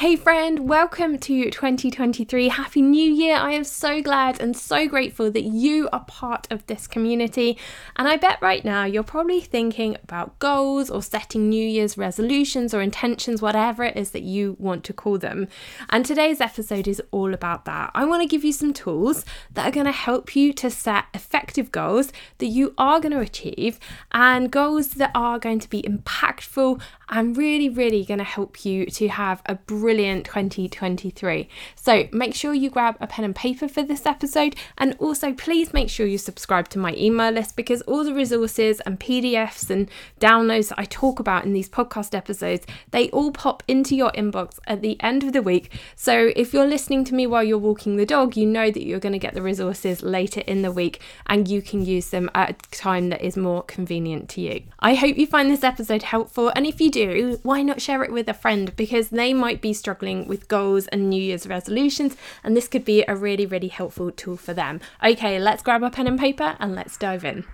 Hey, friend, welcome to 2023. Happy New Year! I am so glad and so grateful that you are part of this community. And I bet right now you're probably thinking about goals or setting New Year's resolutions or intentions, whatever it is that you want to call them. And today's episode is all about that. I want to give you some tools that are going to help you to set effective goals that you are going to achieve and goals that are going to be impactful and really, really going to help you to have a brilliant 2023. So make sure you grab a pen and paper for this episode, and also please make sure you subscribe to my email list because all the resources and PDFs and downloads that I talk about in these podcast episodes, they all pop into your inbox at the end of the week. So if you're listening to me while you're walking the dog, you know that you're going to get the resources later in the week and you can use them at a time that is more convenient to you. I hope you find this episode helpful, and if you do, why not share it with a friend? Because they might be struggling with goals and New Year's resolutions, and this could be a really, really helpful tool for them. Okay, let's grab a pen and paper and let's dive in.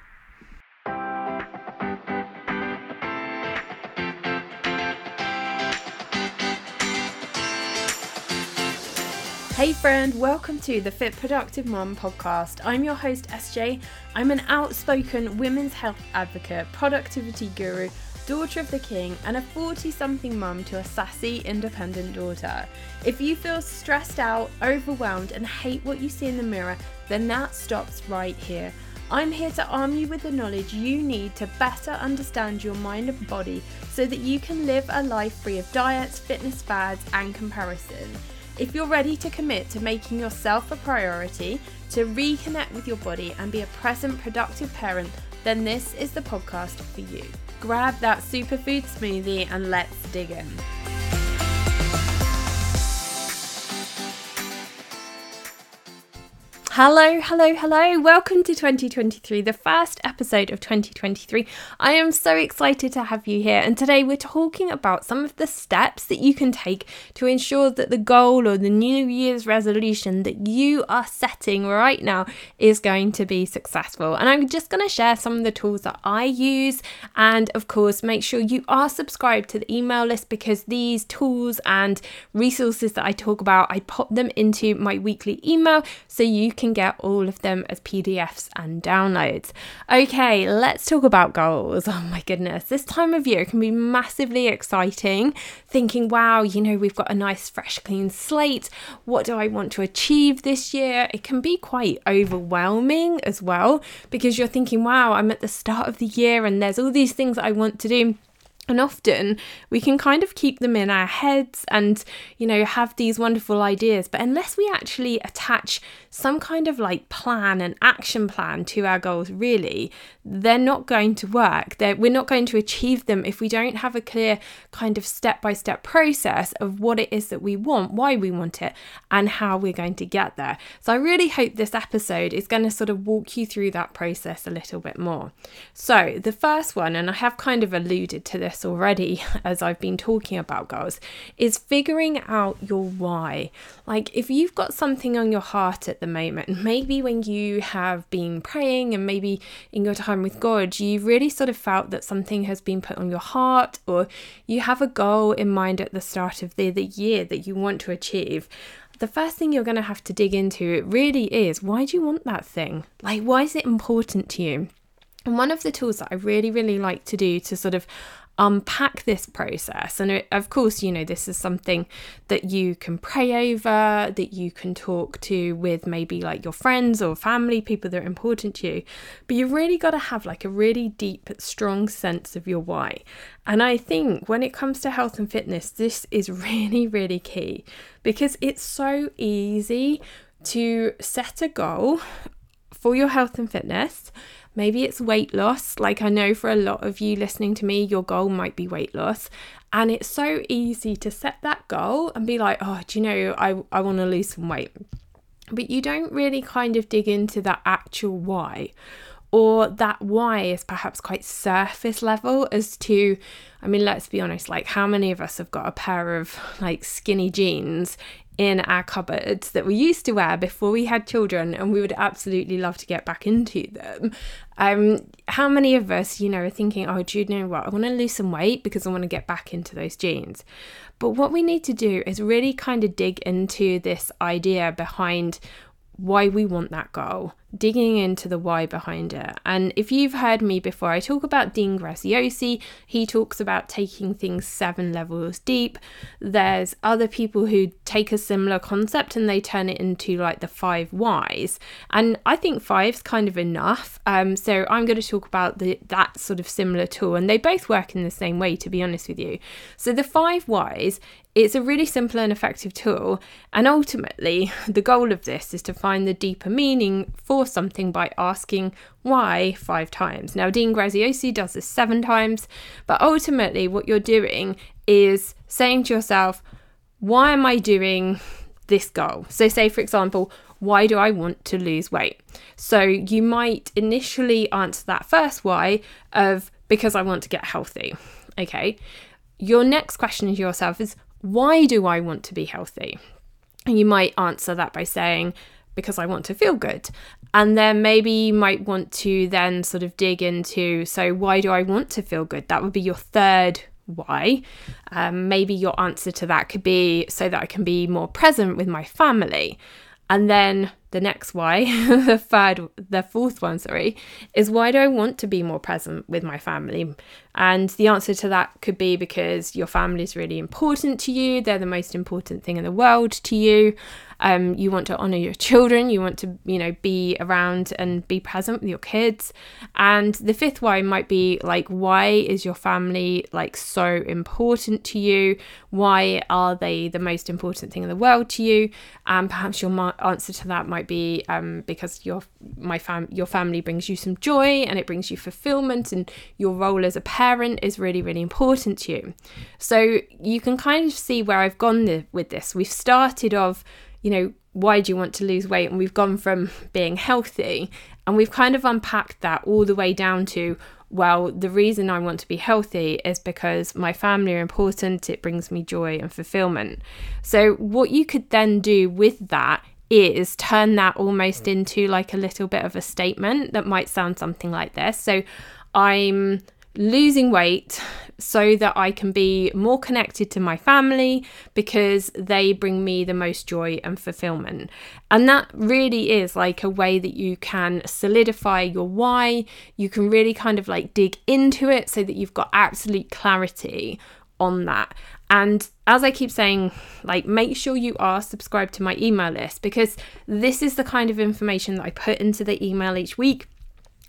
Hey friend, welcome to the Fit Productive Mom podcast. I'm your host SJ. I'm an outspoken women's health advocate, productivity guru, daughter of the king, and a 40 something mum to a sassy, independent daughter. If you feel stressed out, overwhelmed, and hate what you see in the mirror, then that stops right here. I'm here to arm you with the knowledge you need to better understand your mind and body so that you can live a life free of diets, fitness fads, and comparison. If you're ready to commit to making yourself a priority, to reconnect with your body and be a present, productive parent, then this is the podcast for you grab that superfood smoothie and let's dig in. Hello, hello, hello. Welcome to 2023, the first episode of 2023. I am so excited to have you here. And today we're talking about some of the steps that you can take to ensure that the goal or the New Year's resolution that you are setting right now is going to be successful. And I'm just going to share some of the tools that I use. And of course, make sure you are subscribed to the email list because these tools and resources that I talk about, I pop them into my weekly email so you can can get all of them as PDFs and downloads. Okay, let's talk about goals. Oh my goodness, this time of year can be massively exciting. Thinking, wow, you know, we've got a nice, fresh, clean slate. What do I want to achieve this year? It can be quite overwhelming as well because you're thinking, wow, I'm at the start of the year and there's all these things I want to do and often we can kind of keep them in our heads and, you know, have these wonderful ideas. But unless we actually attach some kind of like plan and action plan to our goals, really, they're not going to work. They're, we're not going to achieve them if we don't have a clear kind of step by step process of what it is that we want, why we want it, and how we're going to get there. So I really hope this episode is going to sort of walk you through that process a little bit more. So, the first one, and I have kind of alluded to this already as I've been talking about goals, is figuring out your why. Like, if you've got something on your heart at the moment, maybe when you have been praying and maybe in your time with God, you've really sort of felt that something has been put on your heart, or you have a goal in mind at the start of the, the year that you want to achieve the first thing you're going to have to dig into it really is why do you want that thing? Like, why is it important to you? And one of the tools that I really, really like to do to sort of unpack this process. And of course, you know, this is something that you can pray over, that you can talk to with maybe like your friends or family, people that are important to you. But you've really got to have like a really deep, strong sense of your why. And I think when it comes to health and fitness, this is really, really key because it's so easy to set a goal for your health and fitness Maybe it's weight loss. Like I know for a lot of you listening to me, your goal might be weight loss. And it's so easy to set that goal and be like, oh, do you know, I, I want to lose some weight. But you don't really kind of dig into that actual why or that why is perhaps quite surface level as to I mean let's be honest like how many of us have got a pair of like skinny jeans in our cupboards that we used to wear before we had children and we would absolutely love to get back into them. Um, how many of us, you know, are thinking, oh, do you know what? I want to lose some weight because I want to get back into those jeans. But what we need to do is really kind of dig into this idea behind why we want that goal, digging into the why behind it. And if you've heard me before, I talk about Dean Graziosi. He talks about taking things seven levels deep. There's other people who take a similar concept and they turn it into like the five whys. And I think five's kind of enough. Um, so I'm going to talk about the that sort of similar tool, and they both work in the same way, to be honest with you. So the five whys it's a really simple and effective tool, and ultimately, the goal of this is to find the deeper meaning for something by asking why five times. Now, Dean Graziosi does this seven times, but ultimately, what you're doing is saying to yourself, Why am I doing this goal? So, say for example, why do I want to lose weight? So, you might initially answer that first why of because I want to get healthy. Okay. Your next question to yourself is why do I want to be healthy? And you might answer that by saying, because I want to feel good. And then maybe you might want to then sort of dig into, so why do I want to feel good? That would be your third why. Um, maybe your answer to that could be so that I can be more present with my family. And then the next why, the third, the fourth one, sorry, is why do I want to be more present with my family? And the answer to that could be because your family is really important to you, they're the most important thing in the world to you. Um, you want to honor your children, you want to, you know, be around and be present with your kids. And the fifth why might be like, why is your family like so important to you? Why are they the most important thing in the world to you? And perhaps your answer to that might be um, because your my fam your family brings you some joy and it brings you fulfillment, and your role as a parent is really really important to you. So you can kind of see where I've gone with this. We've started off you know, why do you want to lose weight? And we've gone from being healthy and we've kind of unpacked that all the way down to, well, the reason I want to be healthy is because my family are important, it brings me joy and fulfillment. So, what you could then do with that is turn that almost mm. into like a little bit of a statement that might sound something like this. So, I'm losing weight so that I can be more connected to my family because they bring me the most joy and fulfillment. And that really is like a way that you can solidify your why. You can really kind of like dig into it so that you've got absolute clarity on that. And as I keep saying, like, make sure you are subscribed to my email list because this is the kind of information that I put into the email each week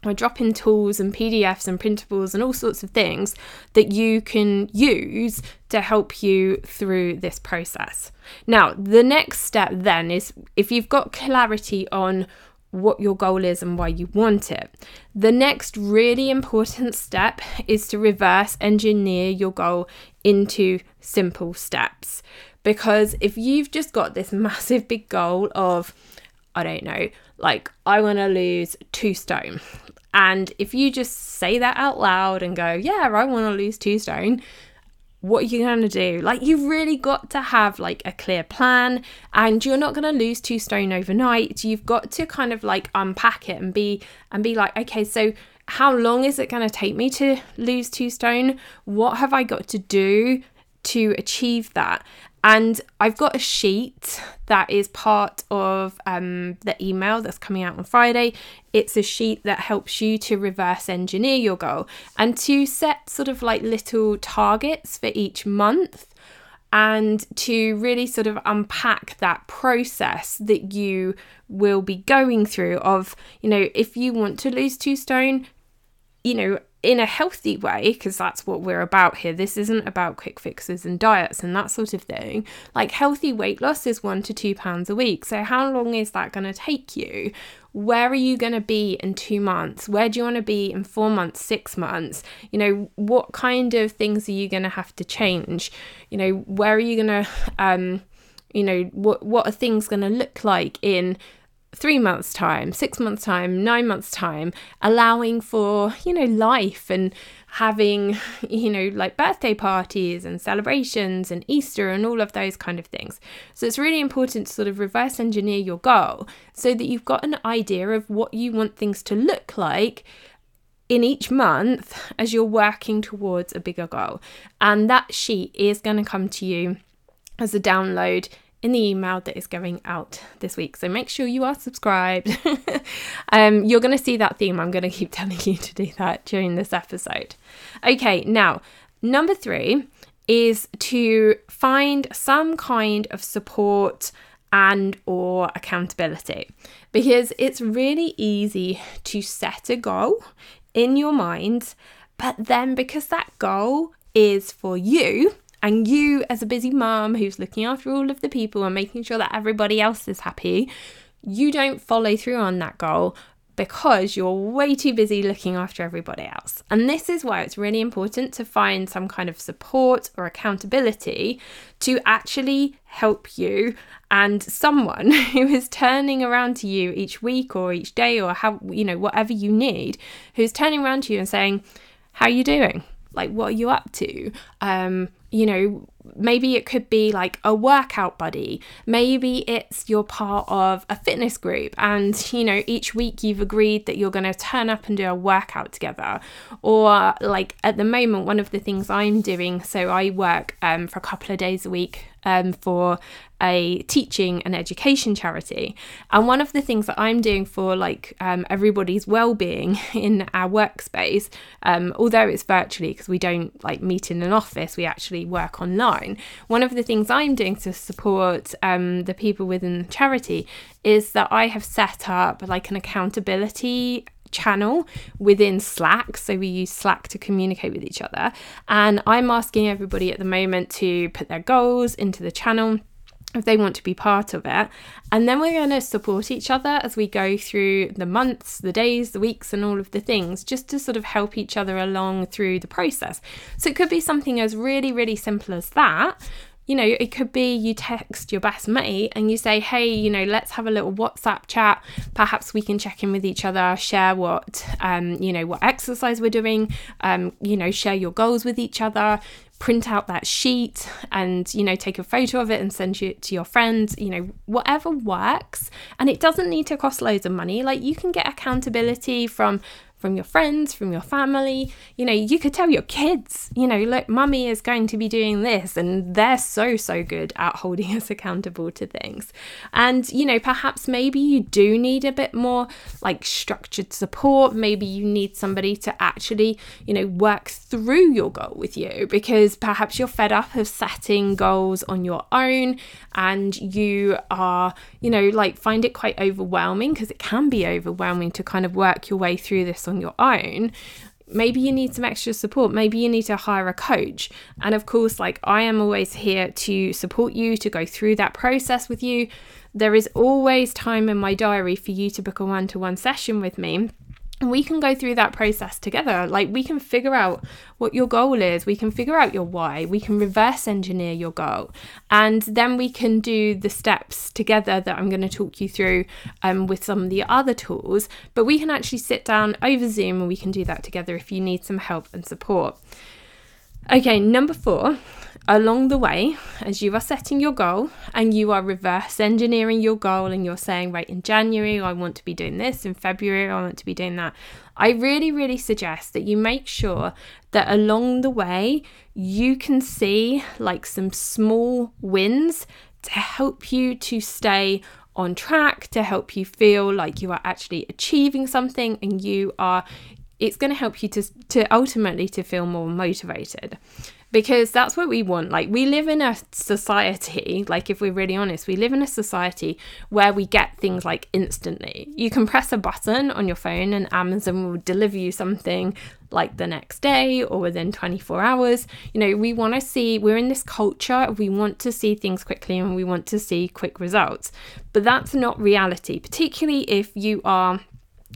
I drop in tools and PDFs and printables and all sorts of things that you can use to help you through this process. Now, the next step then is if you've got clarity on what your goal is and why you want it. The next really important step is to reverse engineer your goal into simple steps. Because if you've just got this massive big goal of, I don't know, like I want to lose two stone, and if you just say that out loud and go, yeah, I want to lose two stone, what are you going to do? Like, you've really got to have like a clear plan, and you're not going to lose two stone overnight. You've got to kind of like unpack it and be and be like, okay, so how long is it going to take me to lose two stone? What have I got to do to achieve that? And I've got a sheet that is part of um, the email that's coming out on Friday. It's a sheet that helps you to reverse engineer your goal and to set sort of like little targets for each month and to really sort of unpack that process that you will be going through of you know if you want to lose two stone you know in a healthy way, because that's what we're about here. This isn't about quick fixes and diets and that sort of thing. Like healthy weight loss is one to two pounds a week. So, how long is that going to take you? Where are you going to be in two months? Where do you want to be in four months, six months? You know, what kind of things are you going to have to change? You know, where are you going to, um, you know, what what are things going to look like in three months' time, six months' time, nine months' time, allowing for, you know, life and having, you know, like birthday parties and celebrations and Easter and all of those kind of things. So it's really important to sort of reverse engineer your goal so that you've got an idea of what you want things to look like in each month as you're working towards a bigger goal. And that sheet is going to come to you as a download in the email that is going out this week. So make sure you are subscribed. um, you're going to see that theme. I'm going to keep telling you to do that during this episode. Okay, now, number three is to find some kind of support and or accountability because it's really easy to set a goal in your mind but then because that goal is for you and you, as a busy mom who's looking after all of the people and making sure that everybody else is happy, you don't follow through on that goal because you're way too busy looking after everybody else. And this is why it's really important to find some kind of support or accountability to actually help you and someone who is turning around to you each week or each day or how you know whatever you need who's turning around to you and saying how are you doing like what are you up to um you know, maybe it could be like a workout buddy. Maybe it's you're part of a fitness group and, you know, each week you've agreed that you're going to turn up and do a workout together. Or, like, at the moment, one of the things I'm doing, so I work um, for a couple of days a week um, for a teaching and education charity. And one of the things that I'm doing for like um, everybody's well-being in our workspace, um, although it's virtually because we don't like meet in an office, we actually work online. One of the things I'm doing to support um, the people within the charity is that I have set up like an accountability channel within Slack. So we use Slack to communicate with each other. And I'm asking everybody at the moment to put their goals into the channel if they want to be part of it. And then we're going to support each other as we go through the months, the days, the weeks, and all of the things, just to sort of help each other along through the process. So it could be something as really, really simple as that. You know, it could be you text your best mate and you say, hey, you know, let's have a little WhatsApp chat. Perhaps we can check in with each other, share what, um, you know, what exercise we're doing, um, you know, share your goals with each other, print out that sheet and you know take a photo of it and send it to your friends you know whatever works and it doesn't need to cost loads of money like you can get accountability from from your friends, from your family. You know, you could tell your kids, you know, look, mummy is going to be doing this, and they're so, so good at holding us accountable to things. And, you know, perhaps maybe you do need a bit more like structured support. Maybe you need somebody to actually, you know, work through your goal with you because perhaps you're fed up of setting goals on your own and you are, you know, like find it quite overwhelming because it can be overwhelming to kind of work your way through this on your own, maybe you need some extra support. Maybe you need to hire a coach. And of course, like I am always here to support you, to go through that process with you. There is always time in my diary for you to book a one to one session with me we can go through that process together. Like, we can figure out what your goal is, we can figure out your why, we can reverse engineer your goal, and then we can do the steps together that I'm going to talk you through um, with some of the other tools. But we can actually sit down over Zoom and we can do that together if you need some help and support. Okay, number four, along the way, as you are setting your goal and you are reverse engineering your goal, and you're saying, right, in January, I want to be doing this, in February, I want to be doing that, I really, really suggest that you make sure that along the way, you can see like some small wins to help you to stay on track, to help you feel like you are actually achieving something and you are it's going to help you to to ultimately to feel more motivated because that's what we want. Like we live in a society like if we're really honest we live in a society where we get things like instantly. You can press a button on your phone and amazon will deliver you something like the next day or within 24 hours. You know we want to see we're in this culture we want to see things quickly and we want to see quick results. But that's not reality particularly if you are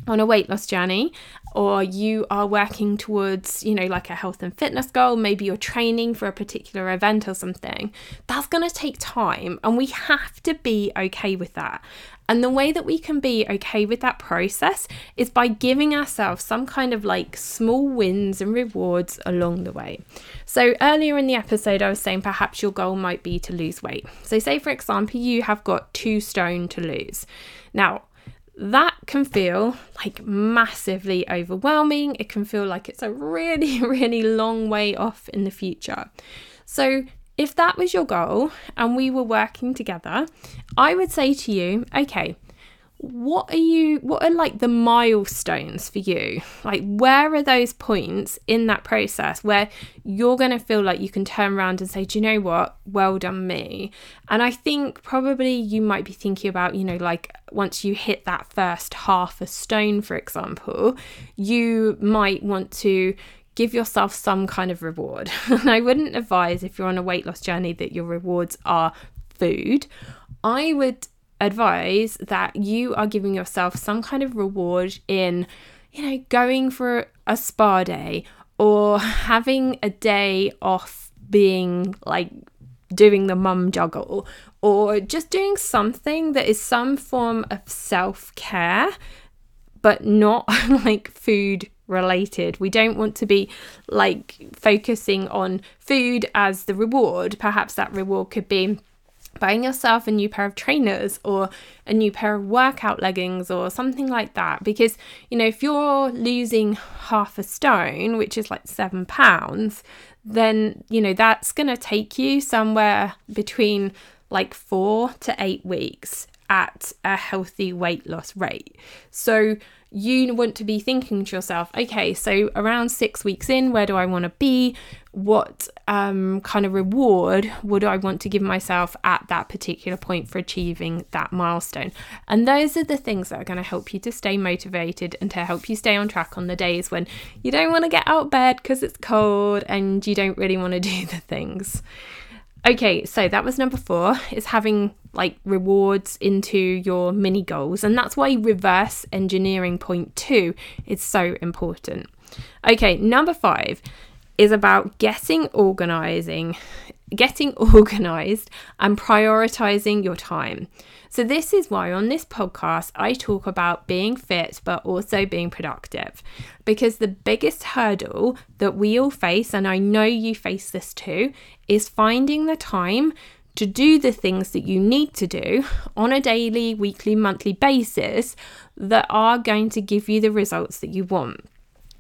on a weight loss journey or you are working towards, you know, like a health and fitness goal, maybe you're training for a particular event or something, that's going to take time and we have to be okay with that. And the way that we can be okay with that process is by giving ourselves some kind of like small wins and rewards along the way. So, earlier in the episode, I was saying perhaps your goal might be to lose weight. So, say for example, you have got two stone to lose. Now, that can feel like massively overwhelming. It can feel like it's a really, really long way off in the future. So, if that was your goal and we were working together, I would say to you, okay, what are you what are like the milestones for you? Like where are those points in that process where you're going to feel like you can turn around and say do you know what? Well done me. And i think probably you might be thinking about you know like once you hit that first half a stone for example you might want to give yourself some kind of reward. And i wouldn't advise if you're on a weight loss journey that your rewards are food. I would advise that you are giving yourself some kind of reward in, you know, going for a spa day or having a day off being like doing the mum juggle or just doing something that is some form of self care, but not like food related. We don't want to be like focusing on food as the reward. Perhaps that reward could be buying yourself a new pair of trainers or a new pair of workout leggings or something like that. Because, you know, if you're losing half a stone, which is like seven pounds, then, you know, that's going to take you somewhere between like four to eight weeks at a healthy weight loss rate. So, you want to be thinking to yourself, okay, so around six weeks in, where do I want to be? What um, kind of reward would I want to give myself at that particular point for achieving that milestone? And those are the things that are going to help you to stay motivated and to help you stay on track on the days when you don't want to get out of bed because it's cold and you don't really want to do the things. Okay, so that was number four is having like rewards into your mini goals. And that's why reverse engineering point two is so important. Okay, number five is about getting organizing, getting organized and prioritizing your time. So, this is why on this podcast I talk about being fit but also being productive. Because the biggest hurdle that we all face, and I know you face this too, is finding the time to do the things that you need to do on a daily, weekly, monthly basis that are going to give you the results that you want.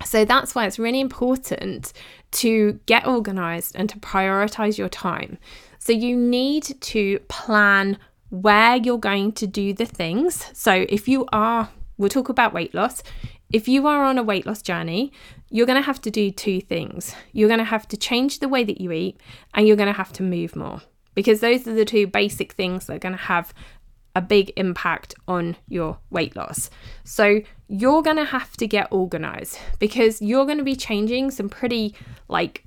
So that's why it's really important to get organized and to prioritize your time. So you need to plan where you're going to do the things. So if you are, we'll talk about weight loss. If you are on a weight loss journey, you're going to have to do two things. You're going to have to change the way that you eat and you're going to have to move more because those are the two basic things that are going to have a big impact on your weight loss. So you're going to have to get organized because you're going to be changing some pretty like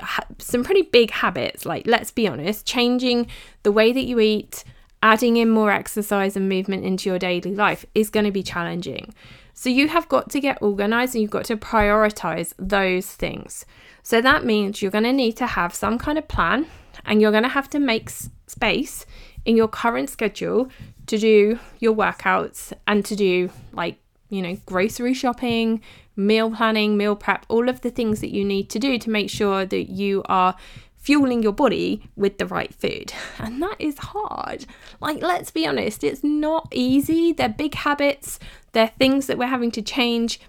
ha- some pretty big habits like let's be honest, changing the way that you eat, adding in more exercise and movement into your daily life is going to be challenging. So you have got to get organized and you've got to prioritize those things. So that means you're going to need to have some kind of plan and you're going to have to make space in your current schedule to do your workouts and to do like, you know, grocery shopping, meal planning, meal prep, all of the things that you need to do to make sure that you are fueling your body with the right food. And that is hard. Like, let's be honest, it's not easy. They're big habits, they're things that we're having to change.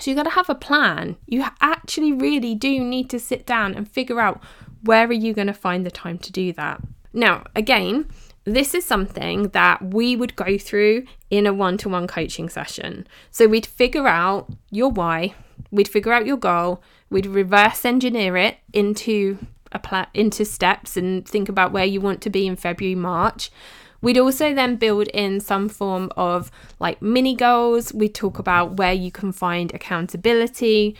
So, you've got to have a plan. You actually really do need to sit down and figure out where are you going to find the time to do that. Now, again, this is something that we would go through in a one to one coaching session. So, we'd figure out your why, we'd figure out your goal, we'd reverse engineer it into a pla- into steps and think about where you want to be in February, March. We'd also then build in some form of like mini goals. We talk about where you can find accountability.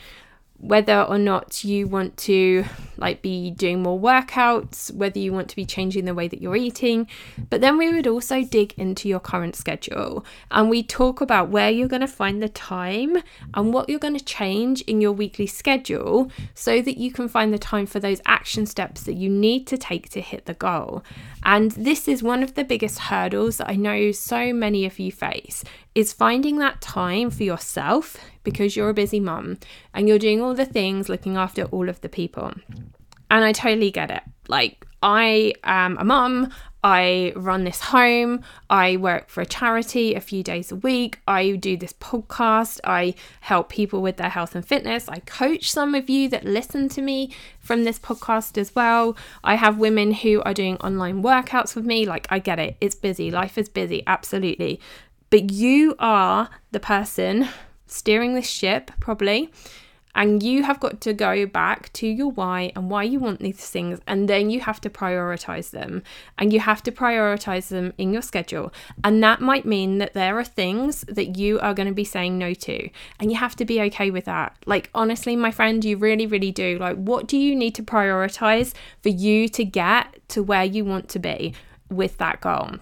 Whether or not you want to like be doing more workouts, whether you want to be changing the way that you're eating. But then we would also dig into your current schedule and we talk about where you're going to find the time and what you're going to change in your weekly schedule so that you can find the time for those action steps that you need to take to hit the goal. And this is one of the biggest hurdles that I know so many of you face is finding that time for yourself because you're a busy mum and you're doing all the things looking after all of the people. And I totally get it. Like I am a mum, I run this home, I work for a charity a few days a week, I do this podcast, I help people with their health and fitness, I coach some of you that listen to me from this podcast as well. I have women who are doing online workouts with me. Like, I get it, it's busy, life is busy, absolutely. But you are the person steering this ship, probably. And you have got to go back to your why and why you want these things. And then you have to prioritize them. And you have to prioritize them in your schedule. And that might mean that there are things that you are going to be saying no to. And you have to be okay with that. Like, honestly, my friend, you really, really do. Like, what do you need to prioritize for you to get to where you want to be with that goal?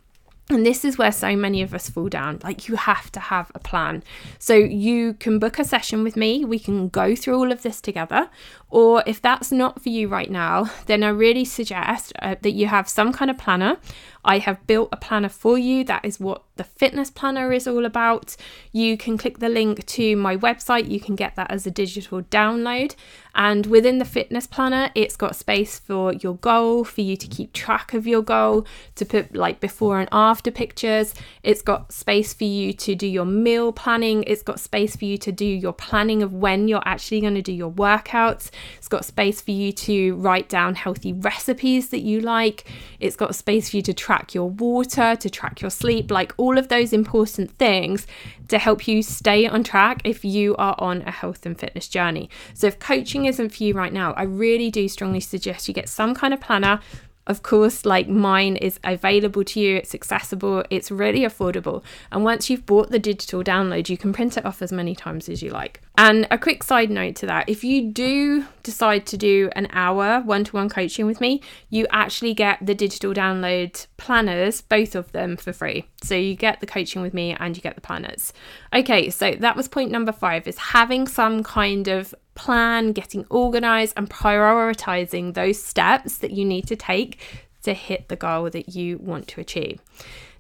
And this is where so many of us fall down. Like, you have to have a plan. So, you can book a session with me. We can go through all of this together. Or, if that's not for you right now, then I really suggest uh, that you have some kind of planner. I have built a planner for you. That is what the fitness planner is all about. You can click the link to my website. You can get that as a digital download. And within the fitness planner, it's got space for your goal, for you to keep track of your goal, to put like before and after pictures. It's got space for you to do your meal planning. It's got space for you to do your planning of when you're actually going to do your workouts. It's got space for you to write down healthy recipes that you like. It's got space for you to track your water, to track your sleep, like all of those important things to help you stay on track if you are on a health and fitness journey. So, if coaching isn't for you right now, I really do strongly suggest you get some kind of planner of course, like mine is available to you, it's accessible, it's really affordable. And once you've bought the digital download, you can print it off as many times as you like. And a quick side note to that if you do decide to do an hour one to one coaching with me, you actually get the digital download planners, both of them for free. So you get the coaching with me and you get the planners. Okay, so that was point number five is having some kind of plan, getting organized, and prioritizing those steps that you need to take to hit the goal that you want to achieve.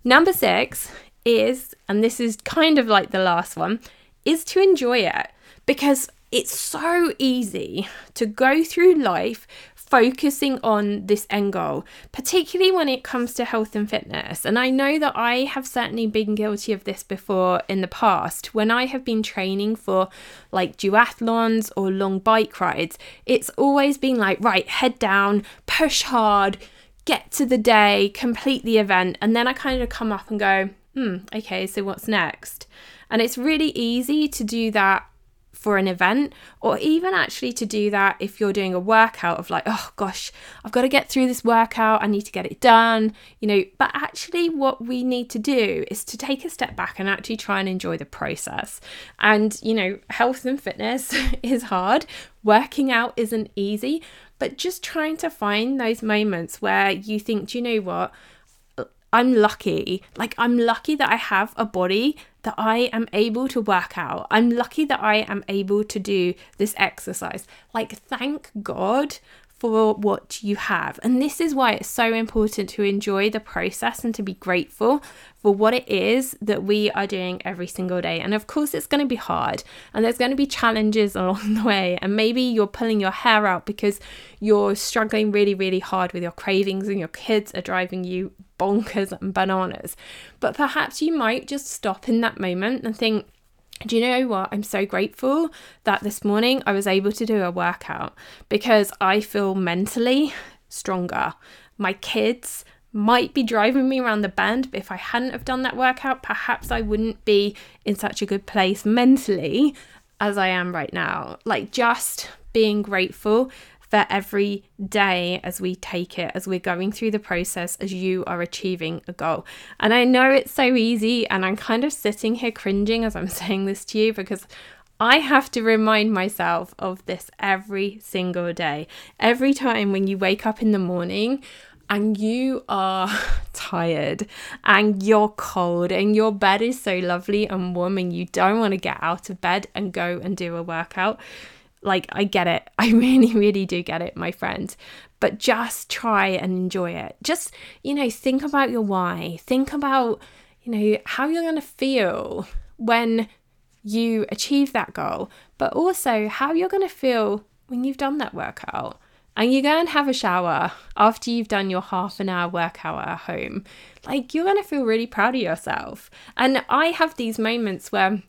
Number six is, and this is kind of like the last one, is to enjoy it because it's so easy to go through life focusing on this end goal, particularly when it comes to health and fitness. And I know that I have certainly been guilty of this before in the past. When I have been training for like duathlons or long bike rides, it's always been like, right, head down, push hard, get to the day, complete the event. And then I kind of come up and go, hmm, okay, so what's next? And it's really easy to do that for an event, or even actually to do that if you're doing a workout of like, oh gosh, I've got to get through this workout, I need to get it done, you know. But actually, what we need to do is to take a step back and actually try and enjoy the process. And, you know, health and fitness is hard, working out isn't easy, but just trying to find those moments where you think, do you know what? I'm lucky. Like, I'm lucky that I have a body that I am able to work out. I'm lucky that I am able to do this exercise. Like, thank God for what you have. And this is why it's so important to enjoy the process and to be grateful for what it is that we are doing every single day. And of course, it's going to be hard and there's going to be challenges along the way. And maybe you're pulling your hair out because you're struggling really, really hard with your cravings and your kids are driving you bonkers and bananas. But perhaps you might just stop in that moment and think, do you know what? I'm so grateful that this morning I was able to do a workout because I feel mentally stronger. My kids might be driving me around the bend, but if I hadn't have done that workout, perhaps I wouldn't be in such a good place mentally as I am right now. Like just being grateful every day as we take it, as we're going through the process, as you are achieving a goal. And I know it's so easy, and I'm kind of sitting here cringing as I'm saying this to you because I have to remind myself of this every single day. Every time when you wake up in the morning, and you are tired and you're cold and your bed is so lovely and warm and you don't want to get out of bed and go and do a workout, like I get it. I really, really do get it, my friend. But just try and enjoy it. Just, you know, think about your why. Think about, you know, how you're going to feel when you achieve that goal, but also how you're going to feel when you've done that workout and you go and have a shower after you've done your half an hour workout at home, like you're going to feel really proud of yourself. And I have these moments where,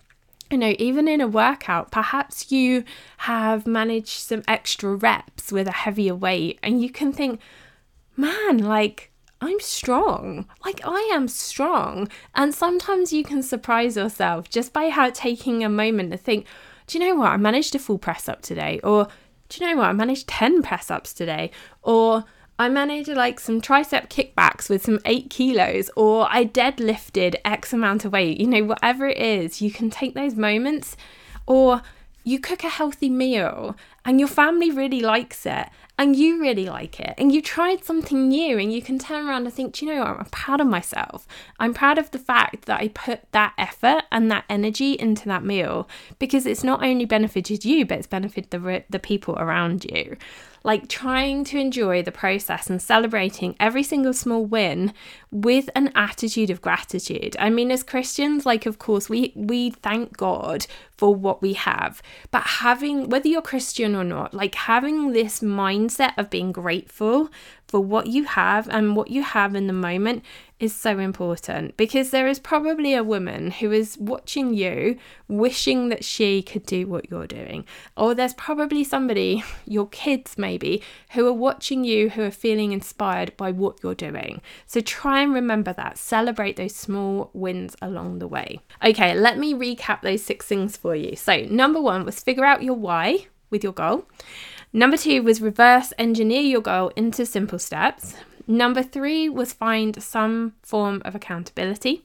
you know, even in a workout, perhaps you have managed some extra reps with a heavier weight, and you can think, man, like, I'm strong. Like I am strong. And sometimes you can surprise yourself just by how taking a moment to think, do you know what? I managed a full press up today. Or do you know what? I managed 10 press ups today. Or I managed like some tricep kickbacks with some eight kilos, or I deadlifted X amount of weight. You know, whatever it is, you can take those moments, or you cook a healthy meal and your family really likes it and you really like it and you tried something new and you can turn around and think, you know? I'm proud of myself. I'm proud of the fact that I put that effort and that energy into that meal because it's not only benefited you, but it's benefited the, the people around you like trying to enjoy the process and celebrating every single small win with an attitude of gratitude. I mean, as Christians, like, of course, we, we thank God for what we have, but having, whether you're Christian or not, like having this mindset of being grateful for what you have and what you have in the moment is so important because there is probably a woman who is watching you wishing that she could do what you're doing. Or there's probably somebody, your kids maybe, who are watching you who are feeling inspired by what you're doing. So try and remember that. Celebrate those small wins along the way. Okay, let me recap those six things for you. So, number one was figure out your why with your goal. Number two was reverse engineer your goal into simple steps. Number three was find some form of accountability.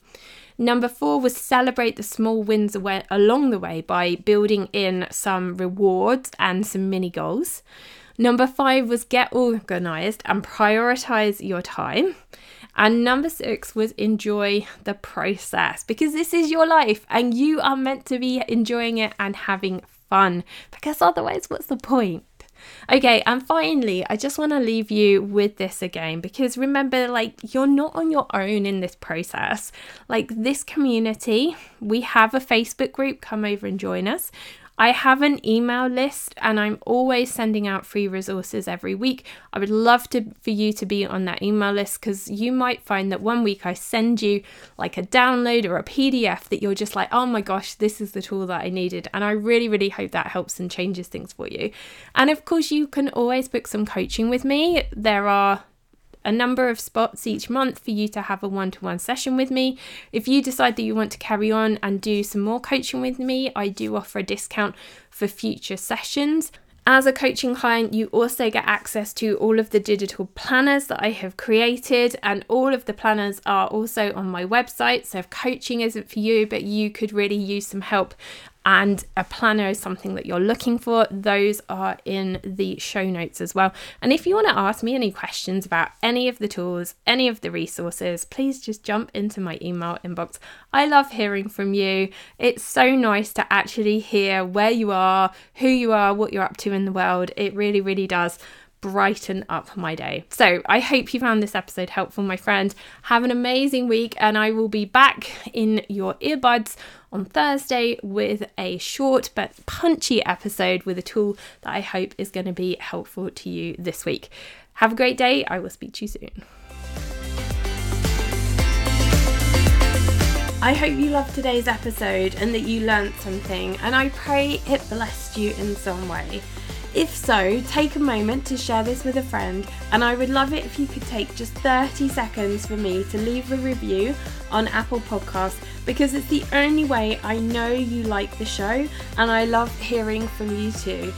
Number four was celebrate the small wins away, along the way by building in some rewards and some mini goals. Number five was get organized and prioritize your time. And number six was enjoy the process because this is your life and you are meant to be enjoying it and having fun because otherwise, what's the point? Okay, and finally, I just want to leave you with this again because remember, like, you're not on your own in this process. Like, this community, we have a Facebook group, come over and join us. I have an email list and I'm always sending out free resources every week. I would love to for you to be on that email list because you might find that one week I send you like a download or a PDF that you're just like, oh my gosh, this is the tool that I needed. And I really, really hope that helps and changes things for you. And of course, you can always book some coaching with me. There are a number of spots each month for you to have a one to one session with me. If you decide that you want to carry on and do some more coaching with me, I do offer a discount for future sessions. As a coaching client, you also get access to all of the digital planners that I have created, and all of the planners are also on my website. So, if coaching isn't for you, but you could really use some help and a planner is something that you're looking for, those are in the show notes as well. And if you want to ask me any questions about any of the tools, any of the resources, please just jump into my email inbox. I love hearing from you. It's so nice to actually hear where you are, who you are, what you're up to in the world. It really, really does brighten up my day. So I hope you found this episode helpful, my friend. Have an amazing week, and I will be back in your earbuds on Thursday with a short but punchy episode with a tool that I hope is going to be helpful to you this week. Have a great day. I will speak to you soon. I hope you loved today's episode and that you learned something, and I pray it blessed you in some way. If so, take a moment to share this with a friend, and I would love it if you could take just 30 seconds for me to leave a review on Apple Podcasts because it's the only way I know you like the show, and I love hearing from you too.